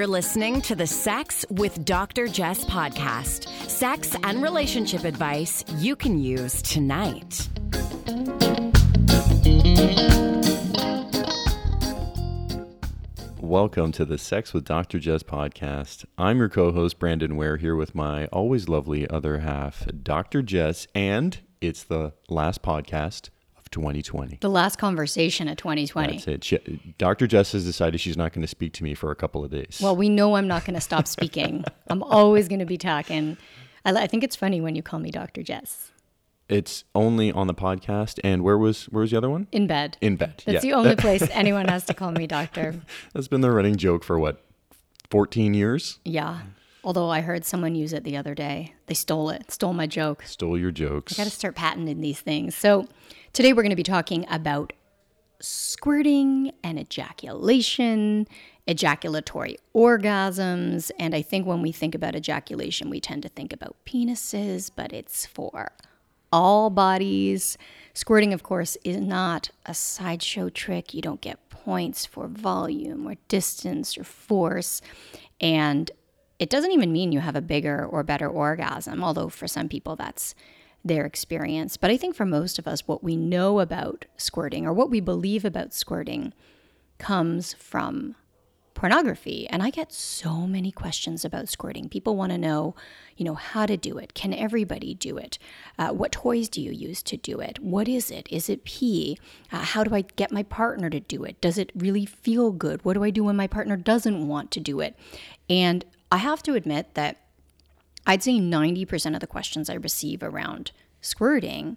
You're listening to the Sex with Dr. Jess podcast. Sex and relationship advice you can use tonight. Welcome to the Sex with Dr. Jess podcast. I'm your co host, Brandon Ware, here with my always lovely other half, Dr. Jess, and it's the last podcast 2020. The last conversation of 2020. That's it. She, Dr. Jess has decided she's not going to speak to me for a couple of days. Well, we know I'm not going to stop speaking. I'm always going to be talking. I, I think it's funny when you call me Dr. Jess. It's only on the podcast. And where was where was the other one? In bed. In bed. That's yeah. the only place anyone has to call me doctor. That's been the running joke for what, 14 years? Yeah. Although I heard someone use it the other day. They stole it, stole my joke. Stole your jokes. I got to start patenting these things. So today we're going to be talking about squirting and ejaculation, ejaculatory orgasms. And I think when we think about ejaculation, we tend to think about penises, but it's for all bodies. Squirting, of course, is not a sideshow trick. You don't get points for volume or distance or force. And it doesn't even mean you have a bigger or better orgasm, although for some people that's their experience. But I think for most of us, what we know about squirting or what we believe about squirting comes from pornography. And I get so many questions about squirting. People want to know, you know, how to do it. Can everybody do it? Uh, what toys do you use to do it? What is it? Is it pee? Uh, how do I get my partner to do it? Does it really feel good? What do I do when my partner doesn't want to do it? And I have to admit that I'd say 90% of the questions I receive around squirting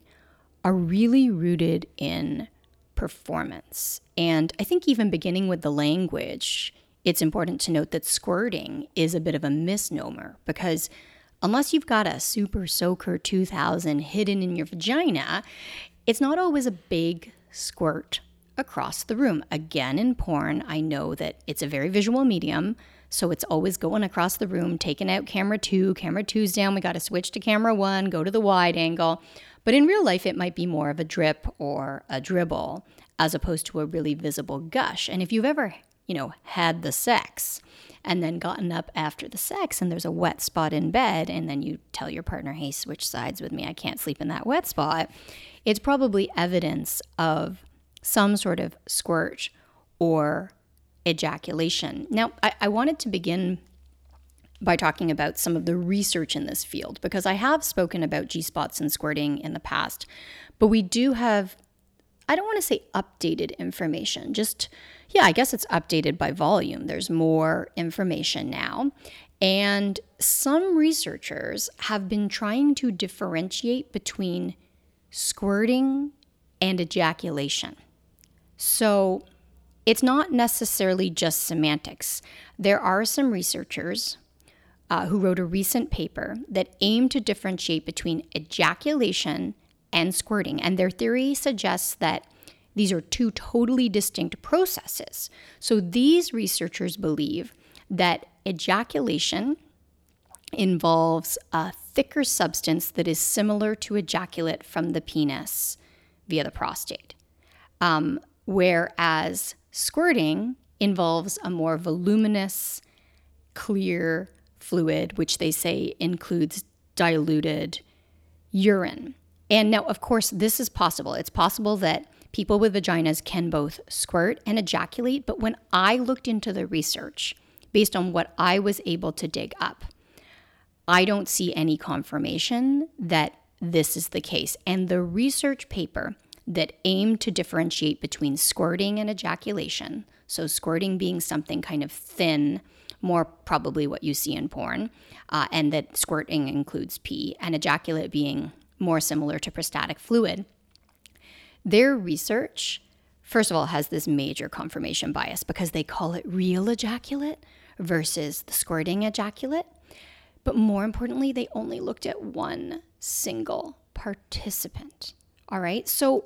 are really rooted in performance. And I think even beginning with the language, it's important to note that squirting is a bit of a misnomer because unless you've got a Super Soaker 2000 hidden in your vagina, it's not always a big squirt across the room. Again, in porn, I know that it's a very visual medium. So it's always going across the room, taking out camera two, camera two's down. We got to switch to camera one, go to the wide angle. But in real life, it might be more of a drip or a dribble as opposed to a really visible gush. And if you've ever, you know, had the sex and then gotten up after the sex and there's a wet spot in bed, and then you tell your partner, hey, switch sides with me, I can't sleep in that wet spot, it's probably evidence of some sort of squirt or ejaculation. Now, I, I, wanted to begin by talking about some of the research in this field because I have spoken about G spots and squirting in the past, but we do have, I don't want to say updated information, just, yeah, I guess it's updated by volume. There's more information now. And some researchers have been trying to differentiate between squirting and ejaculation. So, it's not necessarily just semantics. There are some researchers uh, who wrote a recent paper that aimed to differentiate between ejaculation and squirting. And their theory suggests that these are two totally distinct processes. So these researchers believe that ejaculation involves a thicker substance that is similar to ejaculate from the penis via the prostate. Um, whereas squirting involves a more voluminous, clear fluid, which they say includes diluted urine. And now, of course, this is possible. It's possible that people with vaginas can both squirt and ejaculate, but when I looked into the research, based on what I was able to dig up, I don't see any confirmation that this is the case. And the research paper that aim to differentiate between squirting and ejaculation. So, squirting being something kind of thin, more probably what you see in porn, uh, and that squirting includes pee, and ejaculate being more similar to prostatic fluid. Their research, first of all, has this major confirmation bias because they call it real ejaculate versus the squirting ejaculate. But more importantly, they only looked at one single participant. All right. So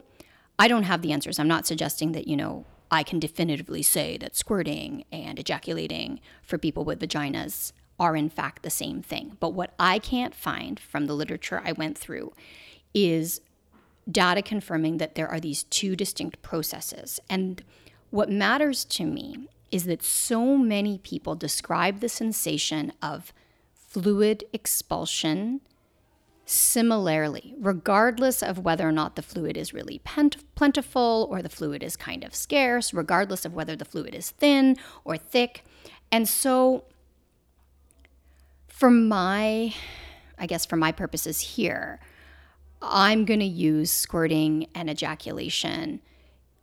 I don't have the answers. I'm not suggesting that, you know, I can definitively say that squirting and ejaculating for people with vaginas are in fact the same thing. But what I can't find from the literature I went through is data confirming that there are these two distinct processes. And what matters to me is that so many people describe the sensation of fluid expulsion similarly, regardless of whether or not the fluid is really plentiful or the fluid is kind of scarce, regardless of whether the fluid is thin or thick. And so, for my, I guess, for my purposes here, I'm going to use squirting and ejaculation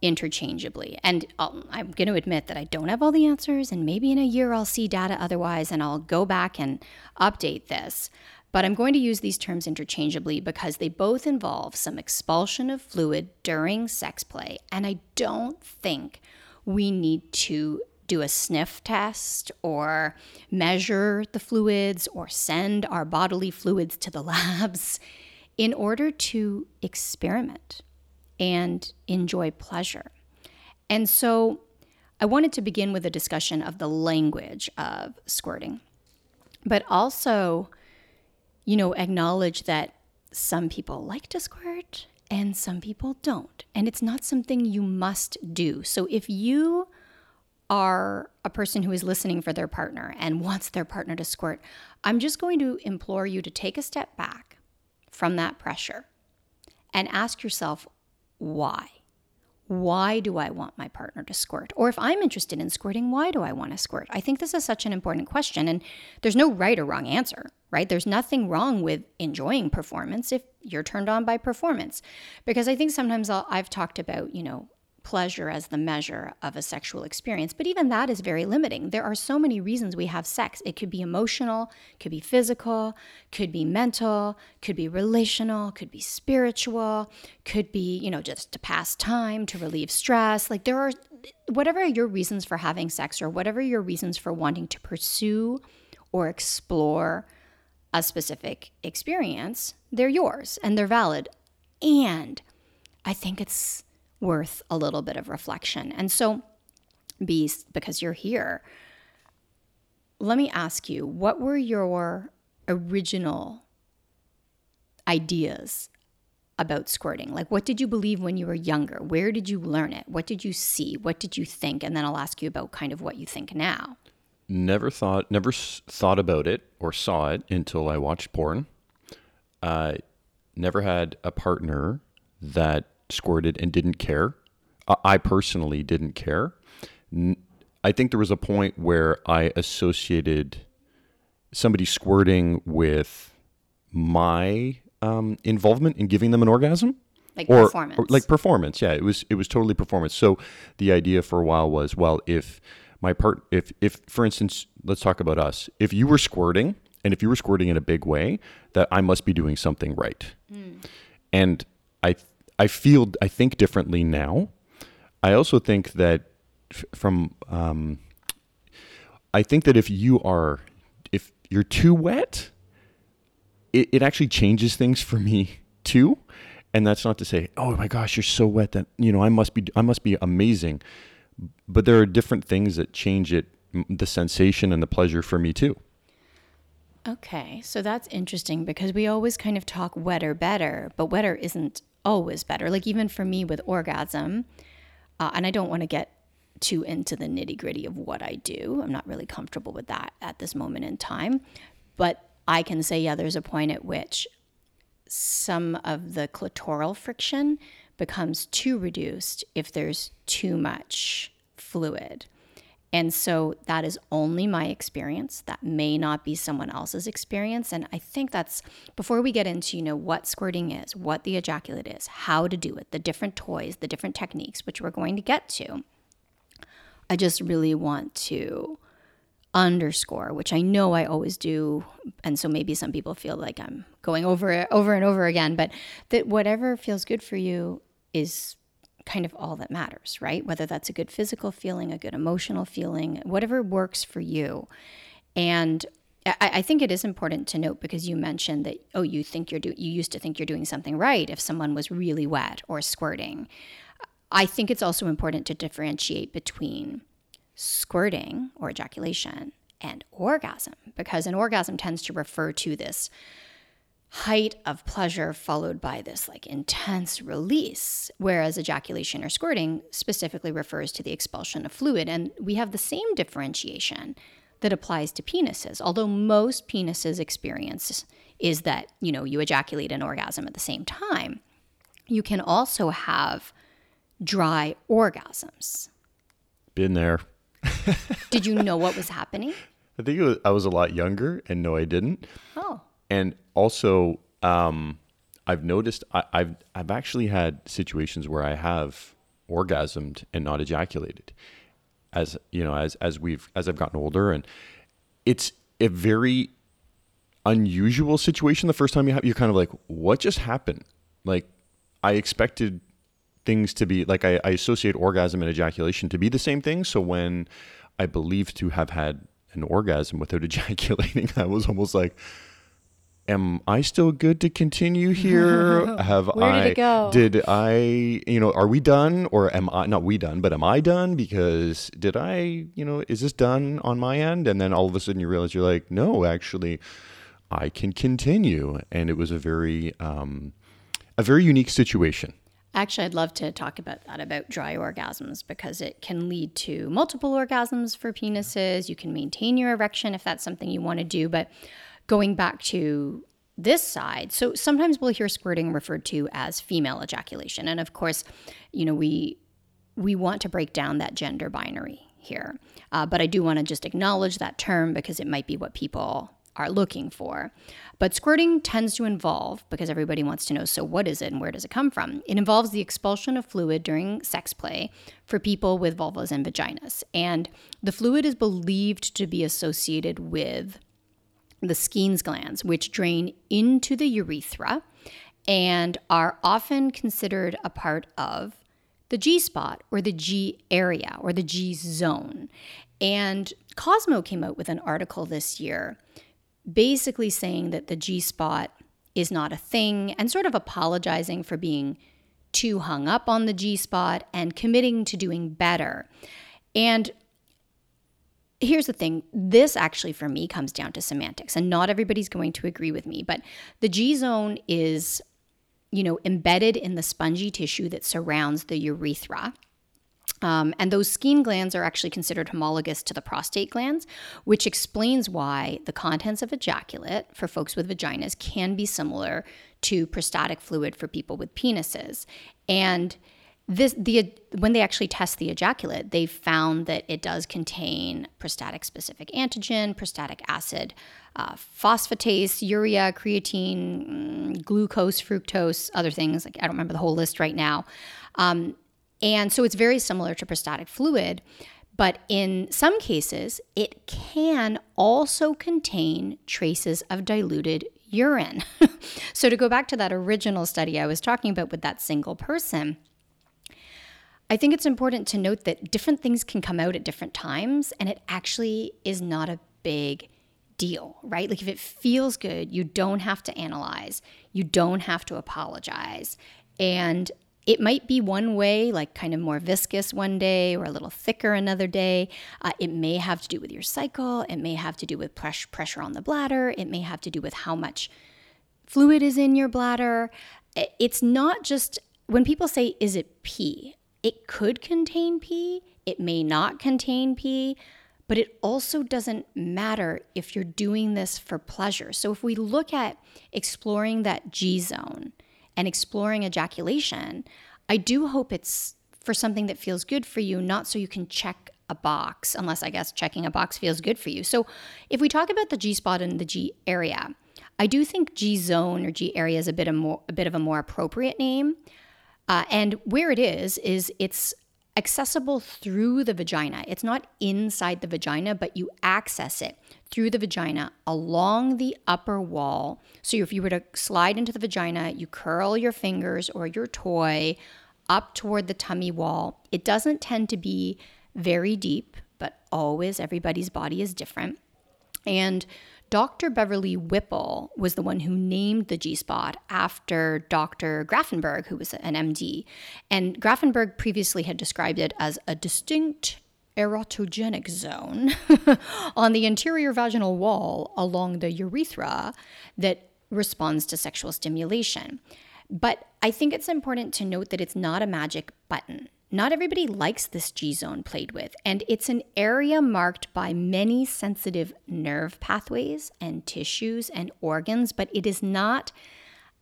interchangeably. And I'll, I'm going to admit that I don't have all the answers, and maybe in a year I'll see data otherwise and I'll go back and update this. But I'm going to use these terms interchangeably because they both involve some expulsion of fluid during sex play. And I don't think we need to do a sniff test or measure the fluids or send our bodily fluids to the labs in order to experiment and enjoy pleasure. And so I wanted to begin with a discussion of the language of squirting, but also, you know, acknowledge that some people like to squirt and some people don't. And it's not something you must do. So if you are a person who is listening for their partner and wants their partner to squirt, I'm just going to implore you to take a step back from that pressure and ask yourself, why? Why do I want my partner to squirt? Or if I'm interested in squirting, why do I want to squirt? I think this is such an important question. And there's no right or wrong answer, right? There's nothing wrong with enjoying performance if you're turned on by performance. Because I think sometimes i have talked about, you know, pleasure as the measure of a sexual experience. But even that is very limiting. There are so many reasons we have sex. It could be emotional, could be physical, could be mental, could be relational, could be spiritual, could be, you know, just to pass time, to relieve stress. Like there are whatever your reasons for having sex or whatever your reasons for wanting to pursue or explore a specific experience, they're yours and they're valid. And I think it's worth a little bit of reflection. And so, Beast, because you're here, let me ask you what were your original ideas about squirting? Like, what did you believe when you were younger? Where did you learn it? What did you see? What did you think? And then I'll ask you about kind of what you think now. Never thought, never thought about it or saw it until I watched porn. Uh, never had a partner that squirted and didn't care. I personally didn't care. I think there was a point where I associated somebody squirting with my um, involvement in giving them an orgasm. Like or, performance. Or like performance, yeah. It was it was totally performance. So the idea for a while was, well, if my part if if for instance, let's talk about us. If you were squirting and if you were squirting in a big way, that I must be doing something right. Mm. And I I feel I think differently now. I also think that f- from um, I think that if you are if you're too wet, it, it actually changes things for me too. And that's not to say, oh my gosh, you're so wet that you know I must be I must be amazing. But there are different things that change it, the sensation and the pleasure for me too. Okay, so that's interesting because we always kind of talk wetter better, but wetter isn't always better. Like even for me with orgasm, uh, and I don't want to get too into the nitty gritty of what I do. I'm not really comfortable with that at this moment in time. But I can say, yeah, there's a point at which some of the clitoral friction becomes too reduced if there's too much fluid. And so that is only my experience. That may not be someone else's experience. And I think that's before we get into, you know, what squirting is, what the ejaculate is, how to do it, the different toys, the different techniques, which we're going to get to. I just really want to underscore, which I know I always do, and so maybe some people feel like I'm going over it over and over again, but that whatever feels good for you is kind of all that matters, right? Whether that's a good physical feeling, a good emotional feeling, whatever works for you. And I, I think it is important to note because you mentioned that oh, you think you're do you used to think you're doing something right if someone was really wet or squirting. I think it's also important to differentiate between squirting or ejaculation and orgasm because an orgasm tends to refer to this height of pleasure followed by this like intense release, whereas ejaculation or squirting specifically refers to the expulsion of fluid. And we have the same differentiation that applies to penises, although most penises experience is that, you know, you ejaculate an orgasm at the same time. You can also have dry orgasms. Been there. Did you know what was happening? I think was, I was a lot younger, and no, I didn't. Oh. And also, um, I've noticed I, I've I've actually had situations where I have orgasmed and not ejaculated, as you know, as as we've as I've gotten older, and it's a very unusual situation. The first time you have, you're kind of like, what just happened? Like, I expected things to be like I, I associate orgasm and ejaculation to be the same thing. So when I believe to have had an orgasm without ejaculating, I was almost like, am I still good to continue here? Have Where I did it go? did I you know are we done or am I not we done but am I done because did I you know is this done on my end and then all of a sudden you realize you're like no actually I can continue and it was a very um, a very unique situation. Actually, I'd love to talk about that about dry orgasms because it can lead to multiple orgasms for penises. You can maintain your erection if that's something you want to do. But going back to this side, so sometimes we'll hear squirting referred to as female ejaculation. And of course, you know, we we want to break down that gender binary here. Uh, but I do want to just acknowledge that term because it might be what people are looking for. But squirting tends to involve, because everybody wants to know, so what is it and where does it come from? It involves the expulsion of fluid during sex play for people with vulvas and vaginas. And the fluid is believed to be associated with the Skene's glands, which drain into the urethra and are often considered a part of the G spot or the G area or the G zone. And Cosmo came out with an article this year basically saying that the G spot is not a thing and sort of apologizing for being too hung up on the G spot and committing to doing better. And here's the thing this actually for me comes down to semantics and not everybody's going to agree with me but the g zone is you know embedded in the spongy tissue that surrounds the urethra um, and those Skene glands are actually considered homologous to the prostate glands, which explains why the contents of ejaculate for folks with vaginas can be similar to prostatic fluid for people with penises. And this the when they actually test the ejaculate, they found that it does contain prostatic specific antigen, prostatic acid, uh, phosphatase, urea, creatine, mm, glucose, fructose, other things. Like I don't remember the whole list right now. Um, and so it's very similar to prostatic fluid, but in some cases, it can also contain traces of diluted urine. so to go back to that original study I was talking about with that single person, I think it's important to note that different things can come out at different times, and it actually is not a big deal, right? Like if it feels good, you don't have to analyze, you don't have to apologize. And it might be one way, like kind of more viscous one day or a little thicker another day. Uh, it may have to do with your cycle. It may have to do with pres- pressure on the bladder. It may have to do with how much fluid is in your bladder. It's not just when people say, is it pee? It could contain pee, it may not contain pee, but it also doesn't matter if you're doing this for pleasure. So if we look at exploring that G zone, and exploring ejaculation, I do hope it's for something that feels good for you, not so you can check a box, unless I guess checking a box feels good for you. So if we talk about the G spot and the G area, I do think G zone or G area is a bit of more a bit of a more appropriate name. Uh, and where it is is it's accessible through the vagina. It's not inside the vagina, but you access it through the vagina along the upper wall. So if you were to slide into the vagina, you curl your fingers or your toy up toward the tummy wall. It doesn't tend to be very deep, but always everybody's body is different. And Dr. Beverly Whipple was the one who named the G spot after Dr. Grafenberg, who was an MD. And Grafenberg previously had described it as a distinct erotogenic zone on the interior vaginal wall along the urethra that responds to sexual stimulation. But I think it's important to note that it's not a magic button. Not everybody likes this G zone played with, and it's an area marked by many sensitive nerve pathways and tissues and organs, but it is not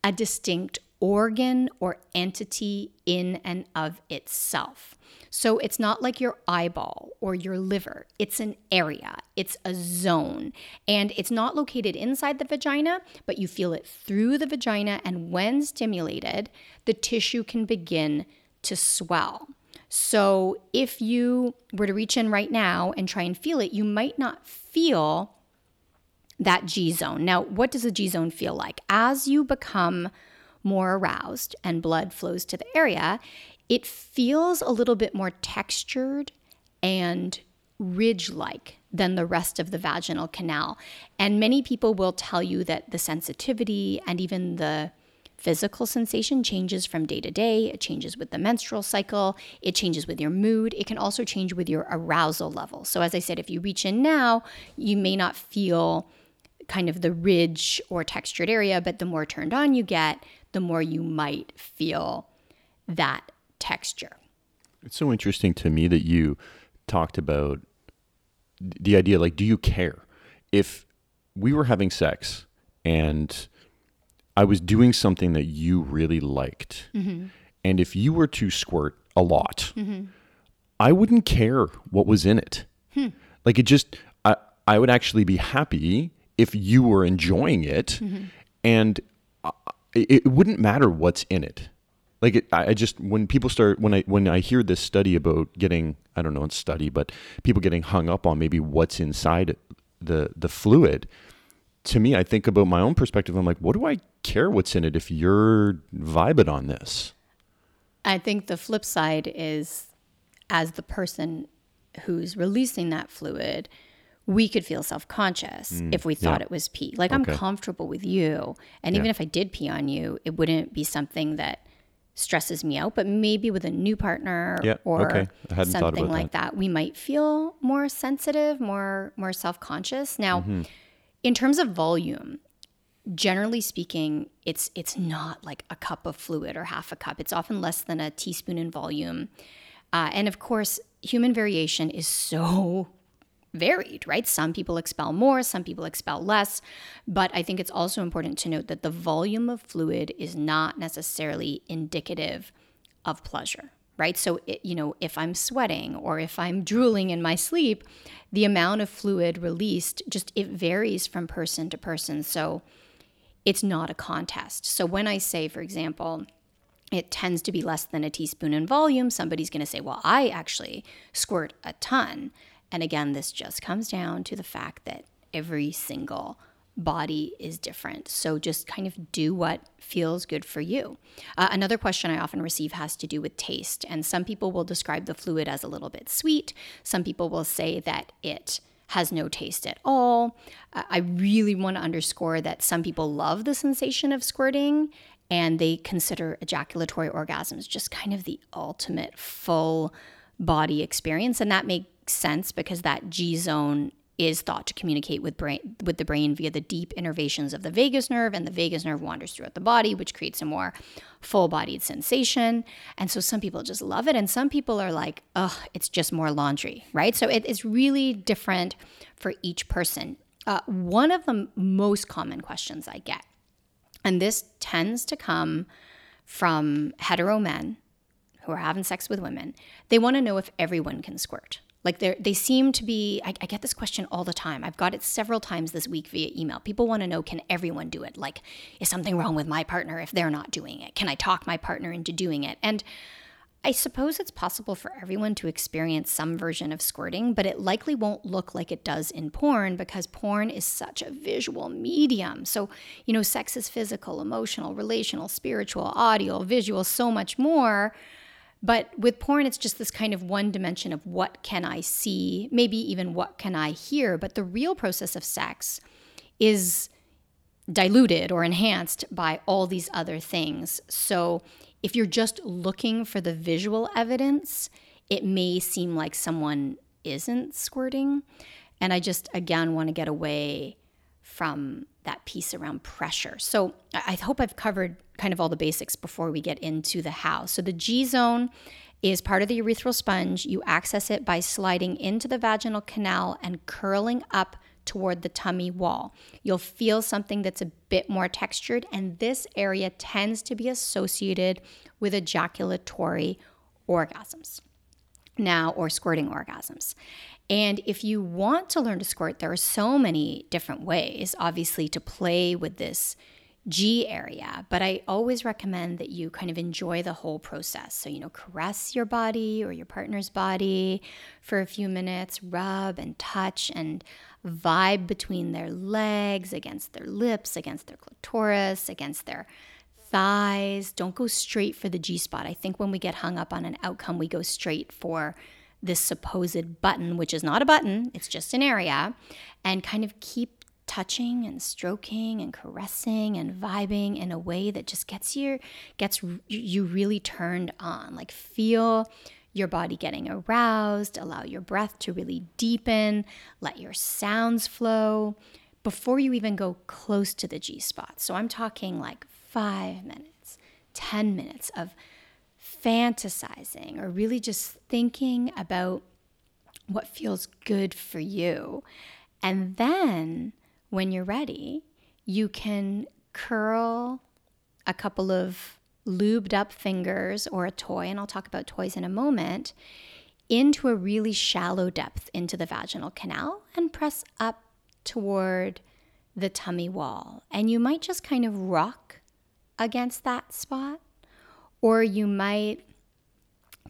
a distinct organ or entity in and of itself. So it's not like your eyeball or your liver. It's an area, it's a zone. And it's not located inside the vagina, but you feel it through the vagina. And when stimulated, the tissue can begin to swell. So if you were to reach in right now and try and feel it, you might not feel that G zone. Now, what does a G zone feel like? As you become more aroused and blood flows to the area, it feels a little bit more textured and ridge like than the rest of the vaginal canal. And many people will tell you that the sensitivity and even the physical sensation changes from day to day. It changes with the menstrual cycle. It changes with your mood. It can also change with your arousal level. So, as I said, if you reach in now, you may not feel kind of the ridge or textured area, but the more turned on you get, the more you might feel that texture. It's so interesting to me that you talked about the idea like, do you care? If we were having sex and I was doing something that you really liked, mm-hmm. and if you were to squirt a lot, mm-hmm. I wouldn't care what was in it. Hmm. Like it just, I, I would actually be happy if you were enjoying it, mm-hmm. and it, it wouldn't matter what's in it. Like it, I just when people start when I when I hear this study about getting I don't know it's study but people getting hung up on maybe what's inside the the fluid to me I think about my own perspective I'm like what do I care what's in it if you're vibing on this I think the flip side is as the person who's releasing that fluid we could feel self conscious mm, if we thought yeah. it was pee. Like, okay. I'm comfortable with you. And yeah. even if I did pee on you, it wouldn't be something that stresses me out. But maybe with a new partner yeah. or okay. something like that. that. we might feel more sensitive, more, more self conscious. Now, mm-hmm. In terms of volume, generally speaking, it's it's not like a cup of fluid or half a cup. It's often less than a teaspoon in volume. Uh, and of course, human variation is so varied, right? Some people expel more, some people expel less. But I think it's also important to note that the volume of fluid is not necessarily indicative of pleasure, right? So, it, you know, if I'm sweating or if I'm drooling in my sleep, the amount of fluid released just it varies from person to person. So, it's not a contest. So, when I say, for example, it tends to be less than a teaspoon in volume, somebody's going to say, Well, I actually squirt a ton. And again, this just comes down to the fact that every single body is different. So just kind of do what feels good for you. Uh, another question I often receive has to do with taste. And some people will describe the fluid as a little bit sweet, some people will say that it has no taste at all. Uh, I really want to underscore that some people love the sensation of squirting and they consider ejaculatory orgasms just kind of the ultimate full body experience. And that makes sense because that G zone is thought to communicate with brain with the brain via the deep innervations of the vagus nerve and the vagus nerve wanders throughout the body which creates a more full-bodied sensation. And so some people just love it and some people are like oh it's just more laundry right? So it is really different for each person. Uh, one of the most common questions i get and this tends to come from hetero men who are having sex with women they want to know if everyone can squirt like they seem to be. I, I, get this question all the time. I've got it several times this week via email. People want to know, can everyone do it? Like, is something wrong with my partner if they're not doing it? Can I talk my partner into doing it? And I suppose it's possible for everyone to experience some version of squirting, but it likely won't look like it does in porn because porn is such a visual medium. So, you know, sex is physical, emotional, relational, spiritual, audio, visual, so much more. But with porn, it's just this kind of one dimension of what can I see, maybe even what can I hear. But the real process of sex is diluted or enhanced by all these other things. So if you're just looking for the visual evidence, it may seem like someone isn't squirting. And I just, again, want to get away from that piece around pressure. So I hope I've covered kind of all the basics before we get into the how. So the G zone is part of the urethral sponge. You access it by sliding into the vaginal canal and curling up toward the tummy wall. You'll feel something that's a bit more textured, and this area tends to be associated with ejaculatory orgasms now or squirting orgasms. And if you want to learn to squirt, there are so many different ways, obviously, to play with this G area, but I always recommend that you kind of enjoy the whole process. So, you know, caress your body or your partner's body for a few minutes, rub and touch and vibe between their legs, against their lips, against their clitoris, against their thighs. Don't go straight for the G spot. I think when we get hung up on an outcome, we go straight for this supposed button, which is not a button, it's just an area, and kind of keep touching and stroking and caressing and vibing in a way that just gets you gets you really turned on. Like feel your body getting aroused allow your breath to really deepen let your sounds flow before you even go close to the G spot. So i'm talking like 5 minutes 10 minutes of fantasizing or really just thinking about what feels good for you and then when you're ready, you can curl a couple of lubed up fingers or a toy, and I'll talk about toys in a moment, into a really shallow depth into the vaginal canal and press up toward the tummy wall. And you might just kind of rock against that spot, or you might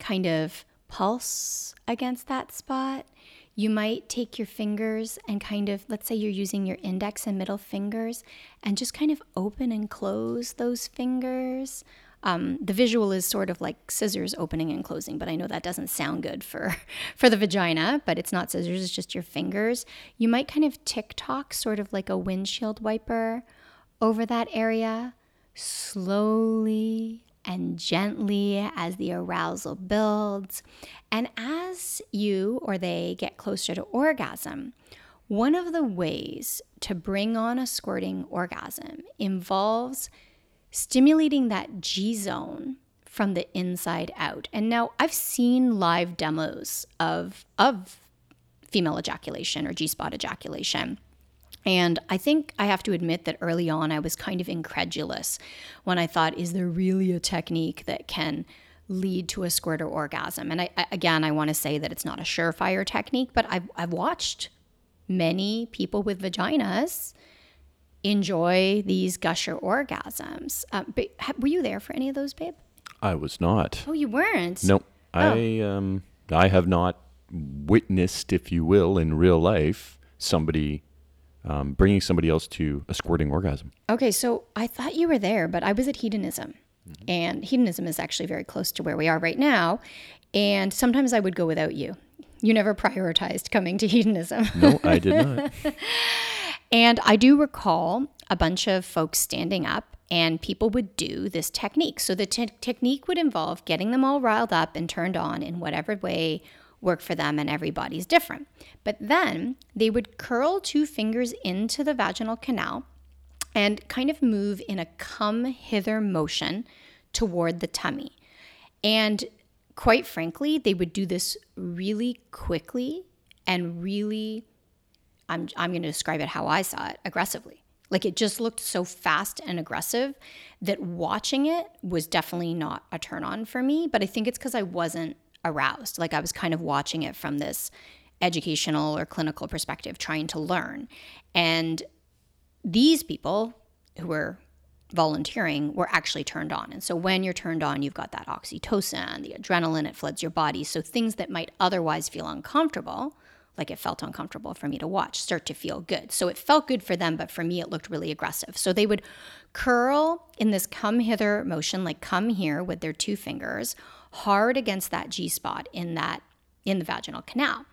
kind of pulse against that spot. You might take your fingers and kind of, let's say you're using your index and middle fingers, and just kind of open and close those fingers. Um, the visual is sort of like scissors opening and closing, but I know that doesn't sound good for for the vagina. But it's not scissors; it's just your fingers. You might kind of tick tock, sort of like a windshield wiper, over that area, slowly and gently as the arousal builds. And as you or they get closer to orgasm, one of the ways to bring on a squirting orgasm involves stimulating that G zone from the inside out. And now I've seen live demos of of female ejaculation or G spot ejaculation. And I think I have to admit that early on I was kind of incredulous when I thought, is there really a technique that can lead to a squirter orgasm? And I, again, I want to say that it's not a surefire technique, but I've, I've watched many people with vaginas enjoy these gusher orgasms. Um, but were you there for any of those, babe? I was not. Oh, you weren't? No, oh. I um, I have not witnessed, if you will, in real life somebody um, bringing somebody else to a squirting orgasm. Okay, so I thought you were there, but I was at hedonism. Mm-hmm. And hedonism is actually very close to where we are right now. And sometimes I would go without you. You never prioritized coming to hedonism. No, I did not. and I do recall a bunch of folks standing up and people would do this technique. So the te- technique would involve getting them all riled up and turned on in whatever way work for them and everybody's different. But then they would curl two fingers into the vaginal canal and kind of move in a come hither motion toward the tummy. And quite frankly, they would do this really quickly and really, I'm, I'm going to describe it how I saw it aggressively. Like it just looked so fast and aggressive that watching it was definitely not a turn on for me. But I think it's because I wasn't aroused. Like I was kind of watching it from this educational or clinical perspective, trying to learn. And these people who were volunteering were actually turned on. And so when you're turned on, you've got that oxytocin, the adrenaline, it floods your body. So things that might otherwise feel uncomfortable, like it felt uncomfortable for me to watch, start to feel good. So it felt good for them, but for me, it looked really aggressive. So they would curl in this come hither motion, like come here with their two fingers, hard against that G spot in that in the vaginal canal.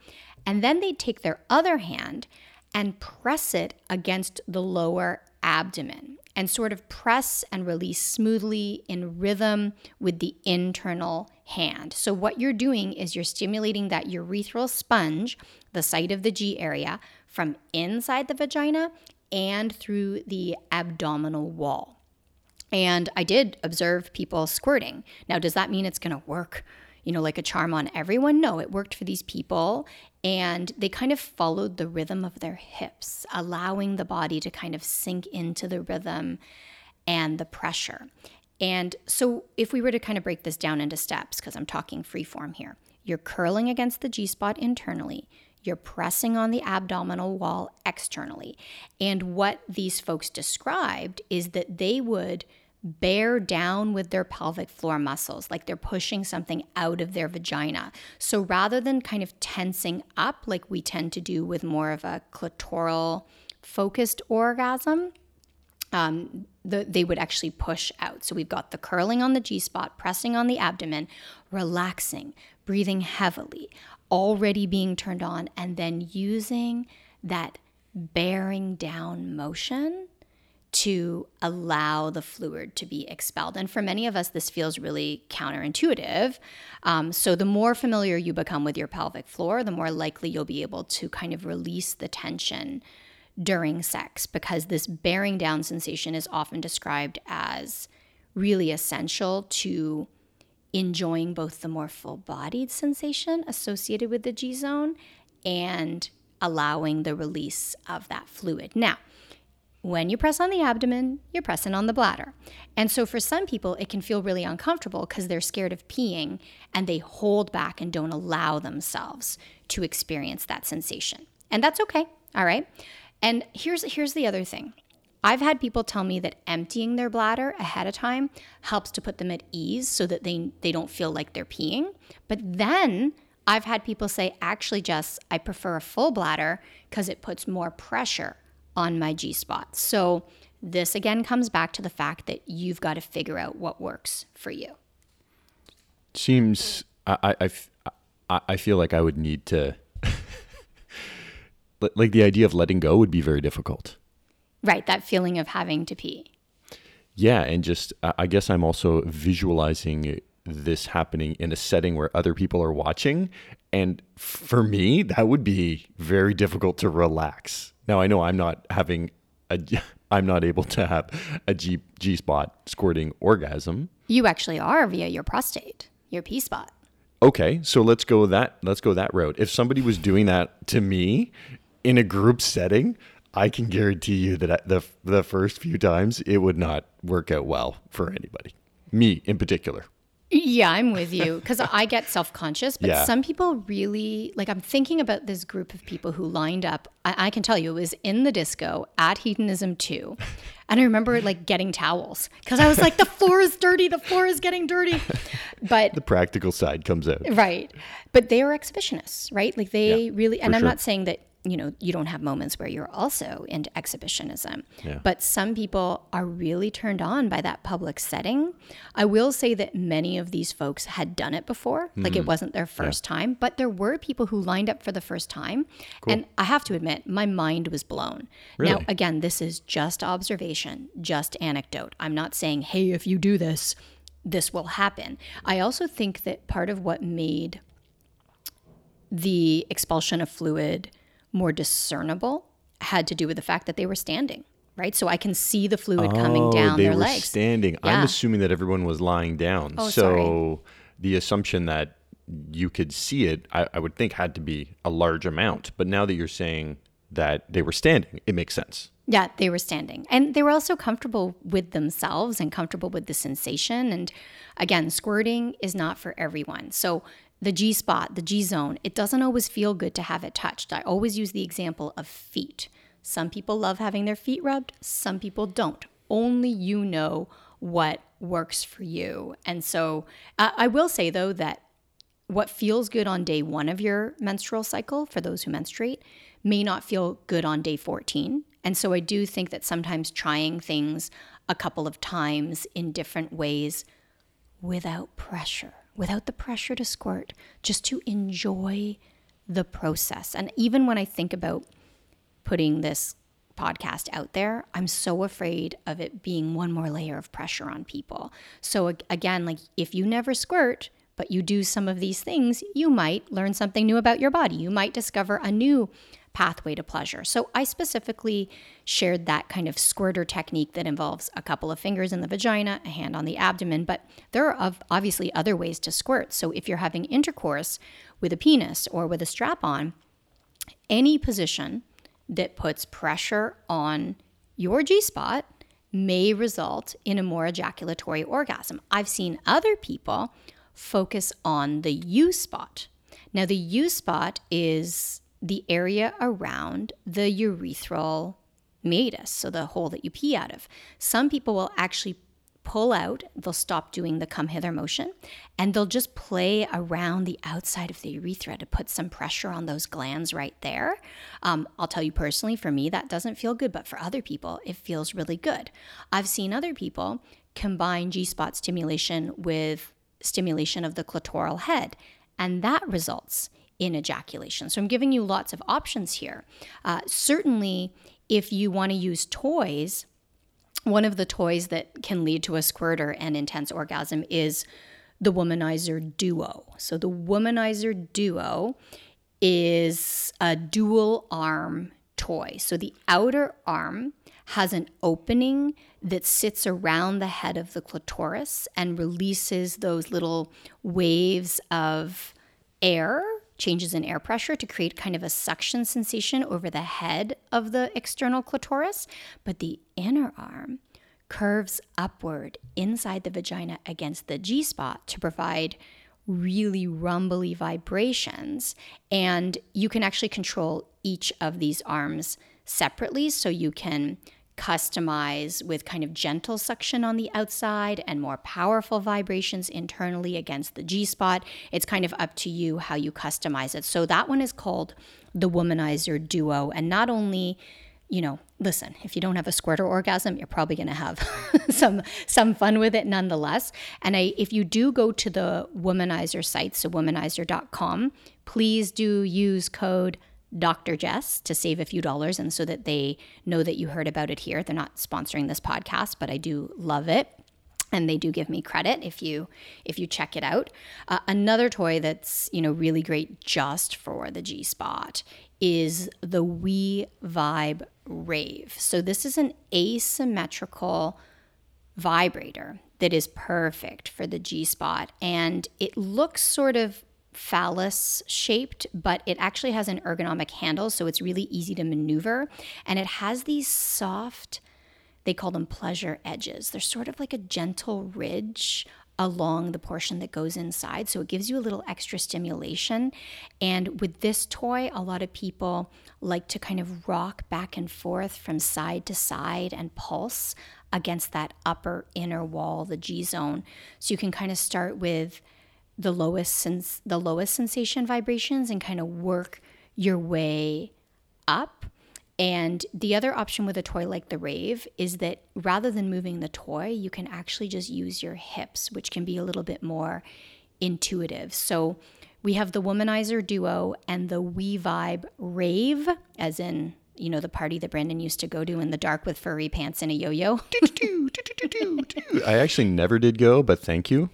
And then they'd take their other hand and press it against the lower abdomen and sort of press and release smoothly in rhythm with the internal hand. So, what you're doing is you're stimulating that urethral sponge, the site of the G area, from inside the vagina and through the abdominal wall. And I did observe people squirting. Now, does that mean it's going to work, you know, like a charm on everyone? No, it worked for these people. And they kind of followed the rhythm of their hips, allowing the body to kind of sink into the rhythm and the pressure. And so, if we were to kind of break this down into steps, because I'm talking free form here, you're curling against the G spot internally, you're pressing on the abdominal wall externally. And what these folks described is that they would bear down with their pelvic floor muscles, like they're pushing something out of their vagina. So rather than kind of tensing up, like we tend to do with more of a clitoral focused orgasm, um, the, they would actually push out. So we've got the curling on the G spot, pressing on the abdomen, relaxing, breathing heavily, already being turned on, and then using that bearing down motion to allow the fluid to be expelled. And for many of us, this feels really counterintuitive. Um, so, the more familiar you become with your pelvic floor, the more likely you'll be able to kind of release the tension during sex because this bearing down sensation is often described as really essential to enjoying both the more full bodied sensation associated with the G zone and allowing the release of that fluid. Now, when you press on the abdomen, you're pressing on the bladder. And so for some people, it can feel really uncomfortable because they're scared of peeing and they hold back and don't allow themselves to experience that sensation. And that's okay, all right? And here's here's the other thing. I've had people tell me that emptying their bladder ahead of time helps to put them at ease so that they they don't feel like they're peeing. But then I've had people say, actually, Jess, I prefer a full bladder because it puts more pressure on my G spot. So this again comes back to the fact that you've got to figure out what works for you. Seems I I, I, I feel like I would need to like the idea of letting go would be very difficult. Right, that feeling of having to pee. Yeah, and just I guess I'm also visualizing this happening in a setting where other people are watching and for me that would be very difficult to relax. Now I know I'm not having a I'm not able to have a G G spot squirting orgasm. You actually are via your prostate, your P spot. Okay, so let's go that let's go that route. If somebody was doing that to me in a group setting, I can guarantee you that the the first few times it would not work out well for anybody. Me in particular. Yeah, I'm with you because I get self conscious, but yeah. some people really like. I'm thinking about this group of people who lined up. I, I, can tell you, it was in the disco at Hedonism 2. And I remember like getting towels because I was like, the floor is dirty, the floor is getting dirty. But the practical side comes out. Right. But they are exhibitionists, right? Like they yeah, really, and I'm sure. not saying that you know, you don't have moments where you're also into exhibitionism. Yeah. But some people are really turned on by that public setting. I will say that many of these folks had done it before, mm-hmm. like it mm-hmm. wasn't their first yeah. time, but there were people who lined up for the first time. Cool. And I have to admit, my mind was blown. Really? Now, again, this is just observation, just anecdote. I'm not saying, hey, if you do this, this will happen. I also think that part of what made the expulsion of fluid more discernible had to do with the fact that they were standing right? So I can see the fluid oh, coming down they their were legs. Standing. Yeah. I'm assuming that everyone was lying down. Oh, so sorry. the assumption that you could see it, I, I, would think had to be a large amount. But now that you're saying that they were standing, it makes sense. Yeah, they were standing. And they were also comfortable with themselves and comfortable with the sensation. And again, squirting is not for everyone. So the G spot, the G zone, it doesn't always feel good to have it touched. I always use the example of feet. Some people love having their feet rubbed, some people don't. Only you know what works for you. And so uh, I will say, though, that what feels good on day one of your menstrual cycle for those who menstruate may not feel good on day 14. And so I do think that sometimes trying things a couple of times in different ways without pressure without the pressure to squirt, just to enjoy the process. And even when I think about putting this podcast out there, I'm so afraid of it being one more layer of pressure on people. So, again, like if you never squirt, but you do some of these things, you might learn something new about your body. You might discover a new pathway to pleasure. So I specifically shared that kind of squirter technique that involves a couple of fingers in the vagina, a hand on the abdomen, but there are obviously other ways to squirt. So if you're having intercourse with a penis or with a strap on, any position that puts pressure on your G spot may result in a more ejaculatory orgasm. I've seen other people focus on the U spot. Now, the U spot is the area around the urethral meatus, so the hole that you pee out of. Some people will actually pull out, they'll stop doing the come hither motion, and they'll just play around the outside of the urethra to put some pressure on those glands right there. Um, I'll tell you personally, for me, that doesn't feel good, but for other people, it feels really good. I've seen other people combine G spot stimulation with stimulation of the clitoral head, and that results in ejaculation. So I'm giving you lots of options here. Uh, certainly, if you want to use toys, one of the toys that can lead to a squirter and intense orgasm is the Womanizer Duo. So the Womanizer Duo is a dual arm toy. So the outer arm has an opening that sits around the head of the clitoris and releases those little waves of air changes in air pressure to create kind of a suction sensation over the head of the external clitoris, but the inner arm curves upward inside the vagina against the G spot to provide really rumbly vibrations. And you can actually control each of these arms separately. So you can customize with kind of gentle suction on the outside and more powerful vibrations internally against the G spot. It's kind of up to you how you customize it. So that one is called the Womanizer Duo. And not only you know, listen, if you don't have a squirter orgasm, you're probably going to have some some fun with it nonetheless. And I if you do go to the womanizer site, so womanizer.com, please do use code Dr. Jess to save a few dollars and so that they know that you heard about it here. They're not sponsoring this podcast, but I do love it. And they do give me credit if you if you check it out. Uh, another toy that's you know really great just for the G spot is the We Vibe Rave. So this is an asymmetrical vibrator that is perfect for the G spot, and it looks sort of phallus shaped, but it actually has an ergonomic handle, so it's really easy to maneuver. And it has these soft, they call them pleasure edges. They're sort of like a gentle ridge along the portion that goes inside. So it gives you a little extra stimulation. And with this toy, a lot of people like to kind of rock back and forth from side to side and pulse against that upper inner wall, the G zone. So you can kind of start with the lowest sens- the lowest sensation vibrations and kind of work your way up. And the other option with a toy like the Rave is that rather than moving the toy, you can actually just use your hips, which can be a little bit more intuitive. So we have the Womanizer Duo and the We Vibe Rave, as in you know the party that Brandon used to go to in the dark with furry pants and a yo-yo. I actually never did go, but thank you.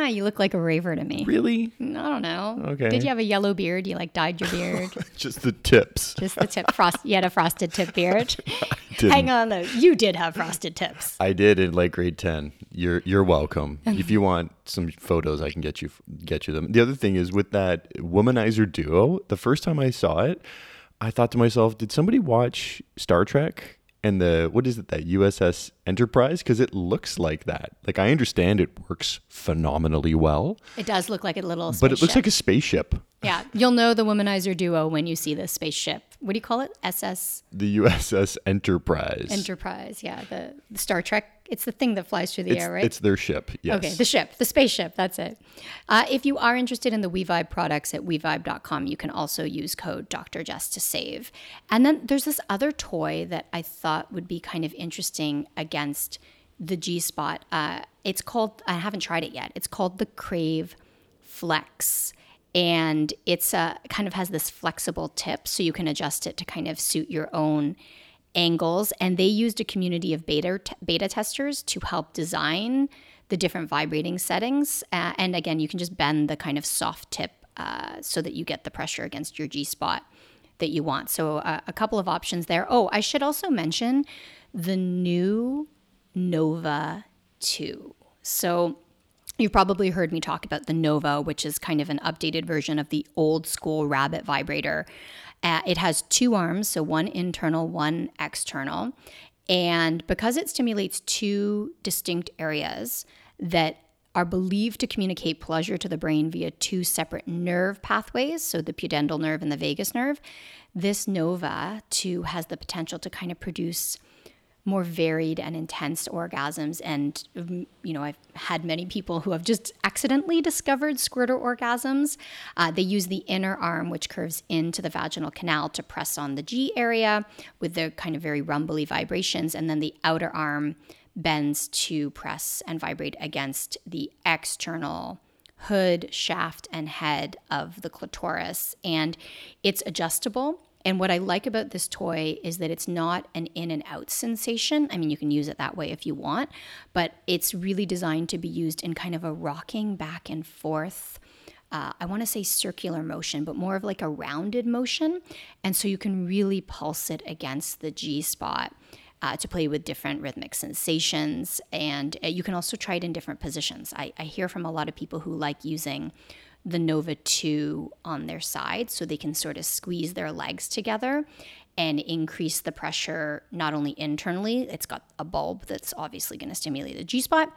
Ah, you look like a raver to me. Really? I don't know. Okay. Did you have a yellow beard? You like dyed your beard? Just the tips. Just the tip. Frost. You had a frosted tip beard. Hang on though. You did have frosted tips. I did in like grade ten. You're you're welcome. if you want some photos, I can get you get you them. The other thing is with that womanizer duo. The first time I saw it, I thought to myself, did somebody watch Star Trek? And the what is it that USS Enterprise? Because it looks like that. Like I understand it works phenomenally well, It does look like a little. but it looks like a spaceship. Yeah, you'll know the womanizer duo when you see the spaceship. What do you call it? SS The USS Enterprise. Enterprise. Yeah, the, the Star Trek. It's the thing that flies through the it's, air, right? it's their ship. Yes. Okay, the ship, the spaceship, that's it. Uh, if you are interested in the WeVibe products at WeVibe.com, you can also use code Dr. Jess to save. And then there's this other toy that I thought would be kind of interesting against the G spot. Uh, it's called, I haven't tried it yet, it's called the Crave Flex. And it's uh, kind of has this flexible tip, so you can adjust it to kind of suit your own angles and they used a community of beta beta testers to help design the different vibrating settings uh, and again you can just bend the kind of soft tip uh, so that you get the pressure against your g spot that you want. So uh, a couple of options there. Oh, I should also mention the new Nova 2. So You've probably heard me talk about the Nova, which is kind of an updated version of the old school rabbit vibrator. Uh, it has two arms, so one internal, one external. And because it stimulates two distinct areas that are believed to communicate pleasure to the brain via two separate nerve pathways, so the pudendal nerve and the vagus nerve, this Nova 2 has the potential to kind of produce more varied and intense orgasms. And, um, you know, I've had many people who have just accidentally discovered squirter orgasms. Uh, they use the inner arm, which curves into the vaginal canal, to press on the G area with the kind of very rumbly vibrations. And then the outer arm bends to press and vibrate against the external hood, shaft, and head of the clitoris. And it's adjustable. And what I like about this toy is that it's not an in and out sensation. I mean, you can use it that way if you want, but it's really designed to be used in kind of a rocking back and forth. Uh, I want to say circular motion, but more of like a rounded motion. And so you can really pulse it against the G spot. Uh, to play with different rhythmic sensations. And uh, you can also try it in different positions. I, I hear from a lot of people who like using the Nova 2 on their side so they can sort of squeeze their legs together and increase the pressure not only internally, it's got a bulb that's obviously going to stimulate the G spot,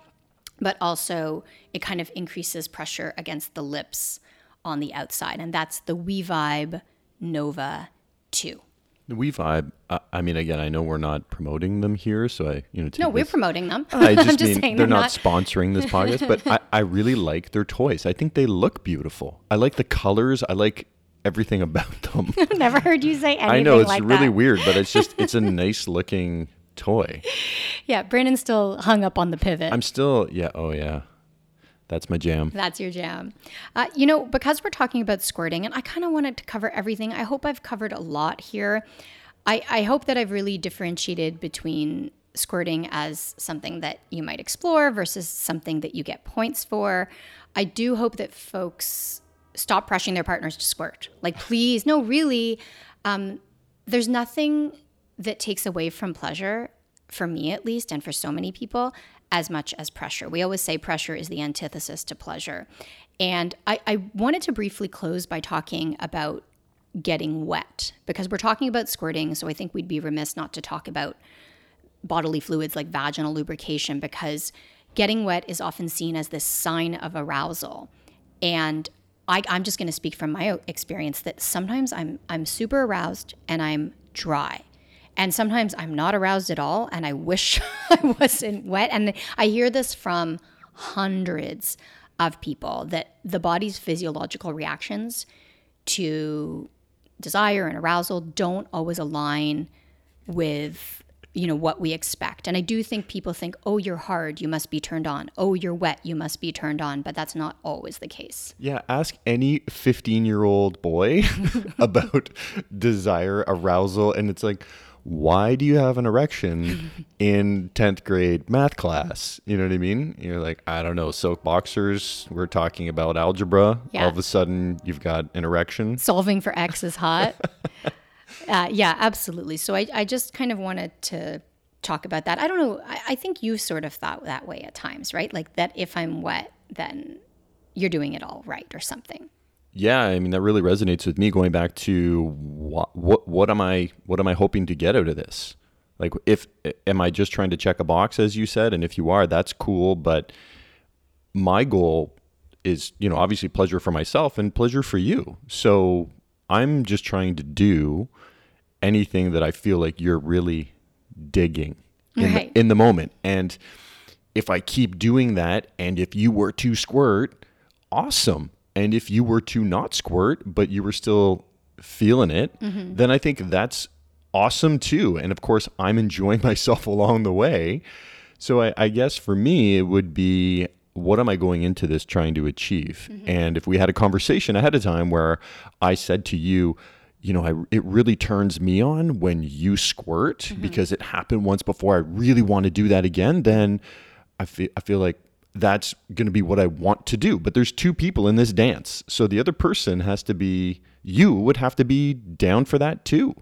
but also it kind of increases pressure against the lips on the outside. And that's the We Vibe Nova 2. The We Vibe. Uh, I mean, again, I know we're not promoting them here, so I, you know, no, we're this. promoting them. I just, just mean they're, not, not sponsoring this podcast, but I, I really like their toys. I think they look beautiful. I like the colors. I like everything about them. I've never heard you say anything. I know it's like really that. weird, but it's just it's a nice looking toy. Yeah, Brandon's still hung up on the pivot. I'm still yeah. Oh yeah. That's my jam. That's your jam. Uh, you know, because we're talking about squirting, and I kind of wanted to cover everything. I hope I've covered a lot here. I, I hope that I've really differentiated between squirting as something that you might explore versus something that you get points for. I do hope that folks stop pressuring their partners to squirt. Like, please, no, really. Um, there's nothing that takes away from pleasure, for me at least, and for so many people, as much as pressure. We always say pressure is the antithesis to pleasure. And I, I wanted to briefly close by talking about getting wet because we're talking about squirting. So I think we'd be remiss not to talk about bodily fluids like vaginal lubrication because getting wet is often seen as this sign of arousal. And I, am just going to speak from my experience that sometimes I'm I'm super aroused and I'm dry. And sometimes I'm not aroused at all and I wish I wasn't wet. And I hear this from hundreds of people that the body's physiological reactions to desire and arousal don't always align with you know what we expect. And i do think people think oh you're hard you must be turned on. Oh you're wet you must be turned on. But that's not always the case. Yeah ask any 15 year old boy about desire arousal and it's like why do you have an erection in 10th grade math class? You know what I mean? You're like, I don't know, silk boxers, we're talking about algebra. Yeah. All of a sudden, you've got an erection. Solving for X is hot. uh, yeah, absolutely. So I, I just kind of wanted to talk about that. I don't know. I, I think you sort of thought that way at times, right? Like that if I'm wet, then you're doing it all right or something yeah, I mean that really resonates with me. Going back to what what what am I what am I hoping to get out of this? Like, if am I just trying to check a box, as you said, and if you are, that's cool. But my goal is, you know, obviously pleasure for myself and pleasure for you. So I'm just trying to do anything that I feel like you're really digging in, right. the, in the moment. And if I keep doing that, and if you were to squirt, awesome and if you were to not squirt, but you were still feeling it, mm-hmm. then I think that's awesome too. And of course, I'm enjoying myself along the way. So I, I guess for me, it would be what am I going into this trying to achieve? Mm-hmm. And if we had a conversation ahead of time where I said to you, you know, I, it really turns me on when you squirt mm-hmm. because it happened once before. I really want to do that again. Then I feel, I feel like that's going to be what I want to do. But there's two people in this dance. So the other person has to be, you would have to be down for that too.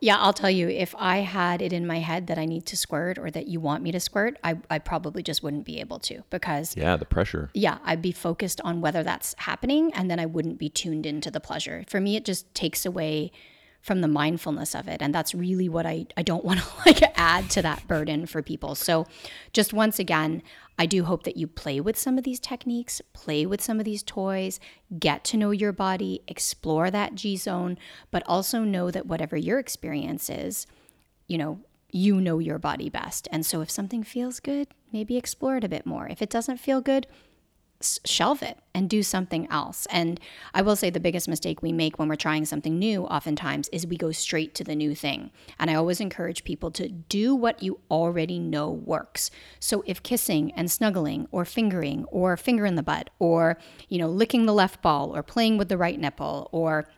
Yeah, I'll tell you, if I had it in my head that I need to squirt or that you want me to squirt, I, I probably just wouldn't be able to because, Yeah, the pressure. yeah, I'd be focused on whether that's happening and then I wouldn't be tuned into the pleasure. For me, it just takes away from the mindfulness of it. And that's really what I, I don't want to like add to that burden for people. So, just once again, I do hope that you play with some of these techniques, play with some of these toys, get to know your body, explore that G zone, but also know that whatever your experience is, you know, you know your body best. And so if something feels good, maybe explore it a bit more. If it doesn't feel good, shelve it and do something else. And I will say the biggest mistake we make when we're trying something new oftentimes is we go straight to the new thing. And I always encourage people to do what you already know works. So if kissing and snuggling or fingering or finger in the butt or, you know, licking the left ball or playing with the right nipple or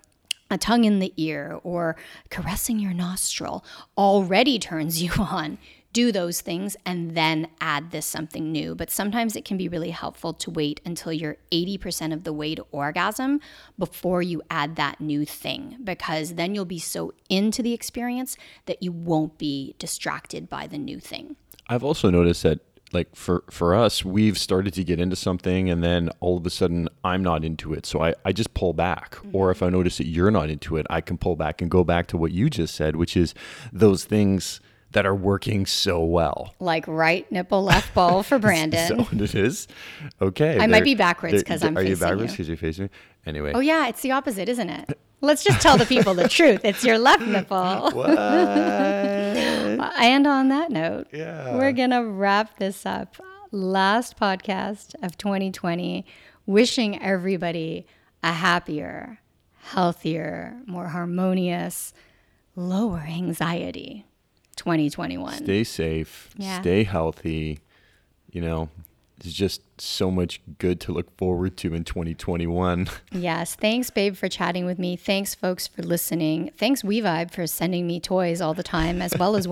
a tongue in the ear or caressing your nostril already turns you on. Do those things and then add this something new. But sometimes it can be really helpful to wait until you're 80% of the way to orgasm before you add that new thing, because then you'll be so into the experience that you won't be distracted by the new thing. I've also noticed that like for for us, we've started to get into something and then all of a sudden I'm not into it. So I, I just pull back. Or if mm-hmm. I notice that you're not into it, I can pull back and go back to what you just said, which is those things that are working so well. Like right nipple, left ball for Brandon. So it is. Okay. I might be backwards 'cause I'm Are you backwards you. because you're facing me? Anyway. oh, yeah, it's the opposite, isn't it? Let's just tell the people the truth. It's your left nipple. What? And on that note, Yeah. we're going to wrap this up. Last podcast of 2020. Wishing everybody a happier, healthier, more harmonious, lower anxiety 2021. Stay safe. Yeah. Stay healthy. You know, there's just so much good to look forward to in 2021. Yes. Thanks, babe, for chatting with me. Thanks, folks, for listening. Thanks, WeVibe, for sending me toys all the time, as well as